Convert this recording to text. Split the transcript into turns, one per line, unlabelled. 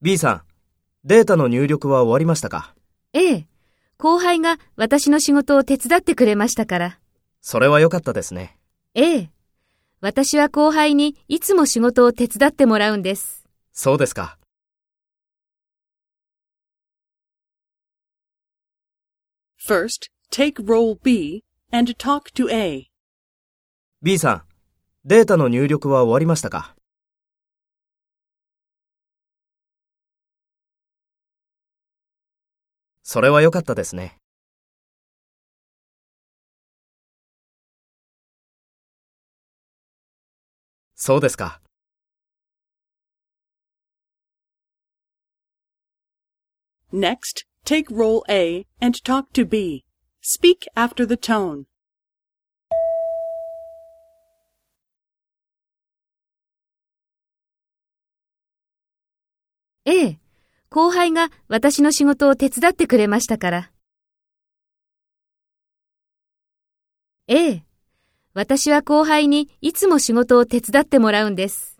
B
さん、データの入力は終わりましたか？
ええ。後輩が私の仕事を手伝ってくれましたから。
それは良かったですね。
ええ。私は後輩にいつも仕事を手伝ってもらうんです。
そうですか。
First, take role B and talk to A.
B さん、データの入力は終わりましたか？それは良かったですね。そうですか。
Next, take role A and talk to B. Speak after the tone.
ええ、後輩が私の仕事を手伝ってくれましたから。ええ、私は後輩にいつも仕事を手伝ってもらうんです。